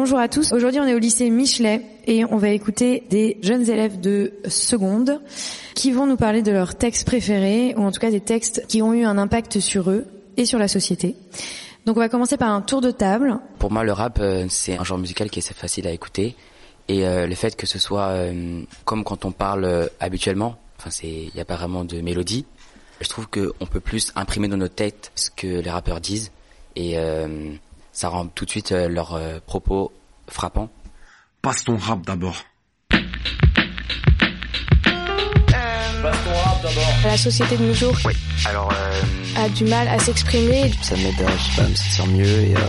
Bonjour à tous. Aujourd'hui, on est au lycée Michelet et on va écouter des jeunes élèves de seconde qui vont nous parler de leurs textes préférés ou en tout cas des textes qui ont eu un impact sur eux et sur la société. Donc, on va commencer par un tour de table. Pour moi, le rap, euh, c'est un genre musical qui est assez facile à écouter. Et euh, le fait que ce soit euh, comme quand on parle habituellement, enfin, c'est, il n'y a pas vraiment de mélodie. Je trouve qu'on peut plus imprimer dans notre tête ce que les rappeurs disent. Et ça rend tout de suite euh, leurs euh, propos frappants. Passe ton rap d'abord. La société de nos jours. Oui. Alors. Euh... A du mal à s'exprimer. Ça m'aide à, je sais pas, me sentir mieux et. Euh...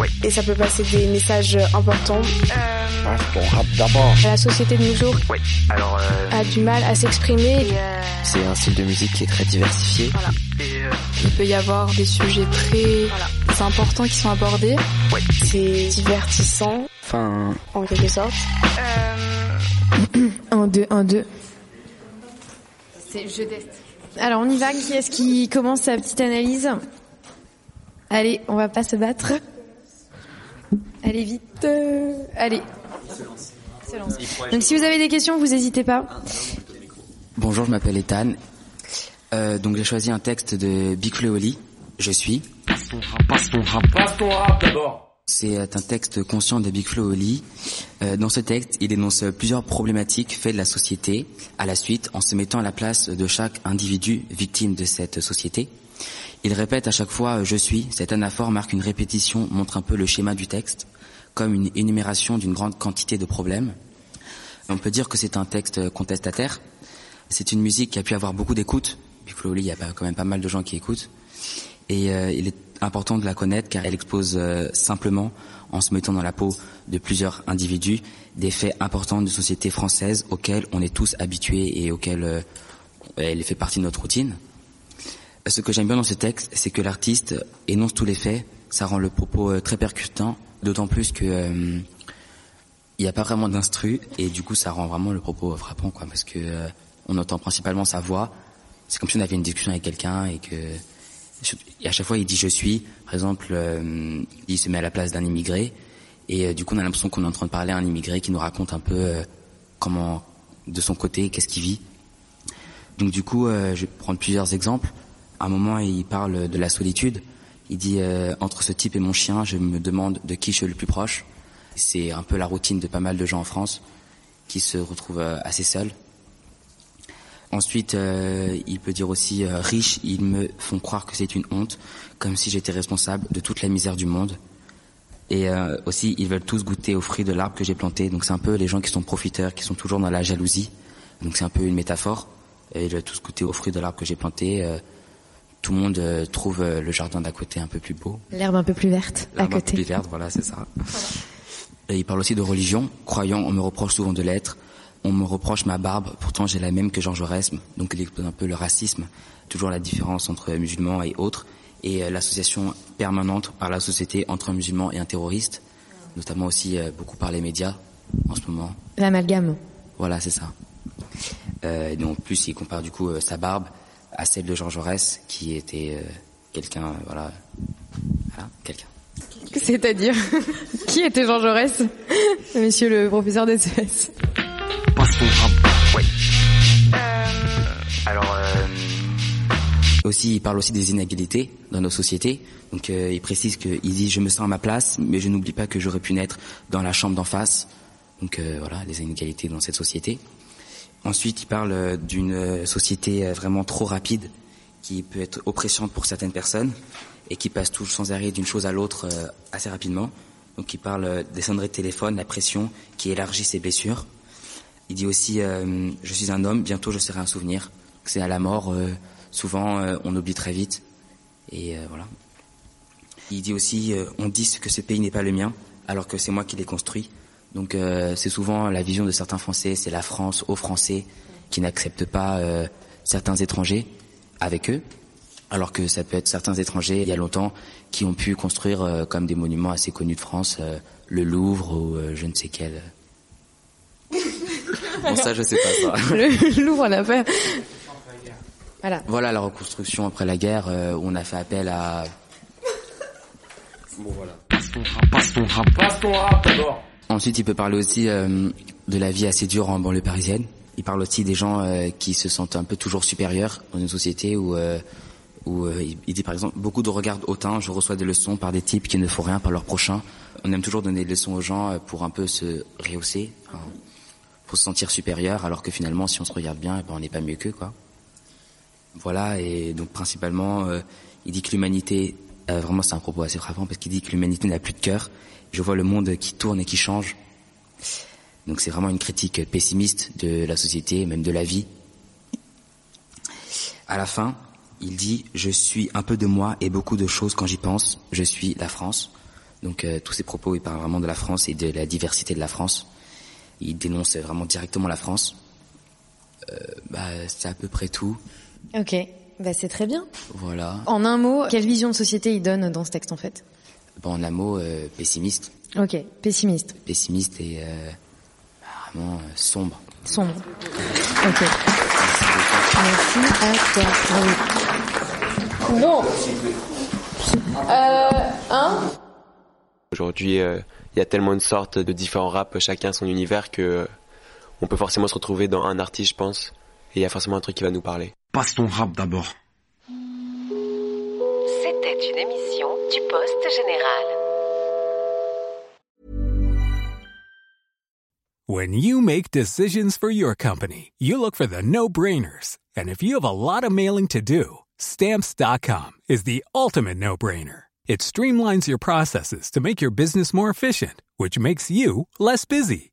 Oui. Et ça peut passer des messages importants. Euh, Passe rap d'abord. La société de nos jours. Oui. Alors. Euh... A du mal à s'exprimer. Euh, C'est un style de musique qui est très diversifié. Voilà. Et Il peut y avoir des sujets très importants qui sont abordés. Oui. C'est divertissant. Enfin. En quelque sorte. Euh... 1, 2, 1, 2. Je teste. Alors on y va, qui est-ce qui commence sa petite analyse? Allez, on va pas se battre. Allez vite. Allez. Donc si vous avez des questions, vous n'hésitez pas. Bonjour, je m'appelle Ethan. Euh, donc j'ai choisi un texte de Big Je suis. Passe ton. C'est un texte conscient de Big Flo Oli. Euh, dans ce texte, il énonce plusieurs problématiques faites de la société à la suite en se mettant à la place de chaque individu victime de cette société. Il répète à chaque fois euh, je suis. Cette anaphore marque une répétition, montre un peu le schéma du texte, comme une énumération d'une grande quantité de problèmes. On peut dire que c'est un texte contestataire. C'est une musique qui a pu avoir beaucoup d'écoute. Big Flo Oli, il y a quand même pas mal de gens qui écoutent. Et euh, il est important de la connaître car elle expose euh, simplement, en se mettant dans la peau de plusieurs individus, des faits importants de société française auxquels on est tous habitués et auxquels euh, elle fait partie de notre routine. Ce que j'aime bien dans ce texte, c'est que l'artiste énonce tous les faits, ça rend le propos euh, très percutant, d'autant plus que il n'y a pas vraiment d'instru et du coup ça rend vraiment le propos frappant quoi parce que on entend principalement sa voix. C'est comme si on avait une discussion avec quelqu'un et que et à chaque fois il dit je suis. Par exemple, euh, il se met à la place d'un immigré et euh, du coup on a l'impression qu'on est en train de parler à un immigré qui nous raconte un peu euh, comment de son côté qu'est-ce qu'il vit. Donc du coup je vais prendre plusieurs exemples. À un moment il parle de la solitude. Il dit entre ce type et mon chien je me demande de qui je suis le plus proche. C'est un peu la routine de pas mal de gens en France qui se retrouvent assez seuls. Ensuite, euh, il peut dire aussi euh, riches, ils me font croire que c'est une honte, comme si j'étais responsable de toute la misère du monde. Et euh, aussi, ils veulent tous goûter aux fruits de l'arbre que j'ai planté. Donc c'est un peu les gens qui sont profiteurs, qui sont toujours dans la jalousie. Donc c'est un peu une métaphore. Et ils veulent tous goûter aux fruits de l'arbre que j'ai planté. Euh, tout le monde euh, trouve euh, le jardin d'à côté un peu plus beau. L'herbe un peu plus verte à L'herbe un peu côté. plus verte, voilà, c'est ça. Et il parle aussi de religion. Croyant, on me reproche souvent de l'être. On me reproche ma barbe, pourtant j'ai la même que Jean Jaurès. Donc il expose un peu le racisme, toujours la différence entre musulmans et autres, et euh, l'association permanente par la société entre un musulman et un terroriste, notamment aussi euh, beaucoup par les médias en ce moment. L'amalgame. Voilà, c'est ça. Euh, et donc, en plus, il compare du coup euh, sa barbe à celle de Jean Jaurès, qui était euh, quelqu'un, voilà, voilà, quelqu'un. C'est-à-dire? Qui était Jean Jaurès? Monsieur le professeur de il parle aussi des inégalités dans nos sociétés. Donc, euh, il précise qu'il dit je me sens à ma place, mais je n'oublie pas que j'aurais pu naître dans la chambre d'en face. Donc, euh, voilà, les inégalités dans cette société. Ensuite, il parle euh, d'une société vraiment trop rapide, qui peut être oppressante pour certaines personnes et qui passe tout sans arrêt d'une chose à l'autre assez rapidement. Donc il parle des sonneries de téléphone, la pression qui élargit ses blessures. Il dit aussi je suis un homme, bientôt je serai un souvenir. C'est à la mort, souvent euh, on oublie très vite. Et euh, voilà. Il dit aussi euh, on dit que ce pays n'est pas le mien, alors que c'est moi qui l'ai construit. Donc c'est souvent la vision de certains Français, c'est la France aux Français qui n'acceptent pas certains étrangers avec eux, alors que ça peut être certains étrangers il y a longtemps qui ont pu construire euh, comme des monuments assez connus de France, euh, le Louvre ou euh, je ne sais quel. bon ça je sais pas ça. Le Louvre, on a pas. Voilà. Voilà la reconstruction après la guerre euh, où on a fait appel à. Bon voilà. Passe ton rap, passe ton rap, passe ton rap d'abord. Ensuite, il peut parler aussi euh, de la vie assez dure en banlieue parisienne. Il parle aussi des gens euh, qui se sentent un peu toujours supérieurs dans une société où, euh, où euh, il- dit par exemple beaucoup de regards hautains. Je reçois des leçons par des types qui ne font rien par leur prochain. On aime toujours donner des leçons aux gens pour un peu se rehausser, hein, pour se sentir supérieur, alors que finalement, si on se regarde bien, eh ben, on n'est pas mieux qu'eux, quoi. Voilà, et donc principalement, euh, il dit que l'humanité, euh, vraiment c'est un propos assez frappant, parce qu'il dit que l'humanité n'a plus de cœur. Je vois le monde qui tourne et qui change. Donc c'est vraiment une critique pessimiste de la société, même de la vie. À la fin, il dit je suis un peu de moi et beaucoup de choses quand j'y pense. Je suis la France. Donc euh, tous ces propos, il parle vraiment de la France et de la diversité de la France. Il dénonce vraiment directement la France. Euh, bah, c'est à peu près tout. Ok, bah c'est très bien. Voilà. En un mot, quelle vision de société il donne dans ce texte en fait? Bon, en un mot, euh, pessimiste. Ok, pessimiste, Pessimiste et euh, vraiment euh, sombre. sombre. Ok. Merci à toi. Bravo. Bon. Euh, hein? Aujourd'hui, euh, il y a tellement une sorte de différents rap, chacun son univers, que euh, on peut forcément se retrouver dans un artiste, je pense, et il y a forcément un truc qui va nous parler. Passe ton rap d'abord. C'était une émission du Poste Général. When you make decisions for your company, you look for the no-brainers. And if you have a lot of mailing to do, stamps.com is the ultimate no-brainer. It streamlines your processes to make your business more efficient, which makes you less busy.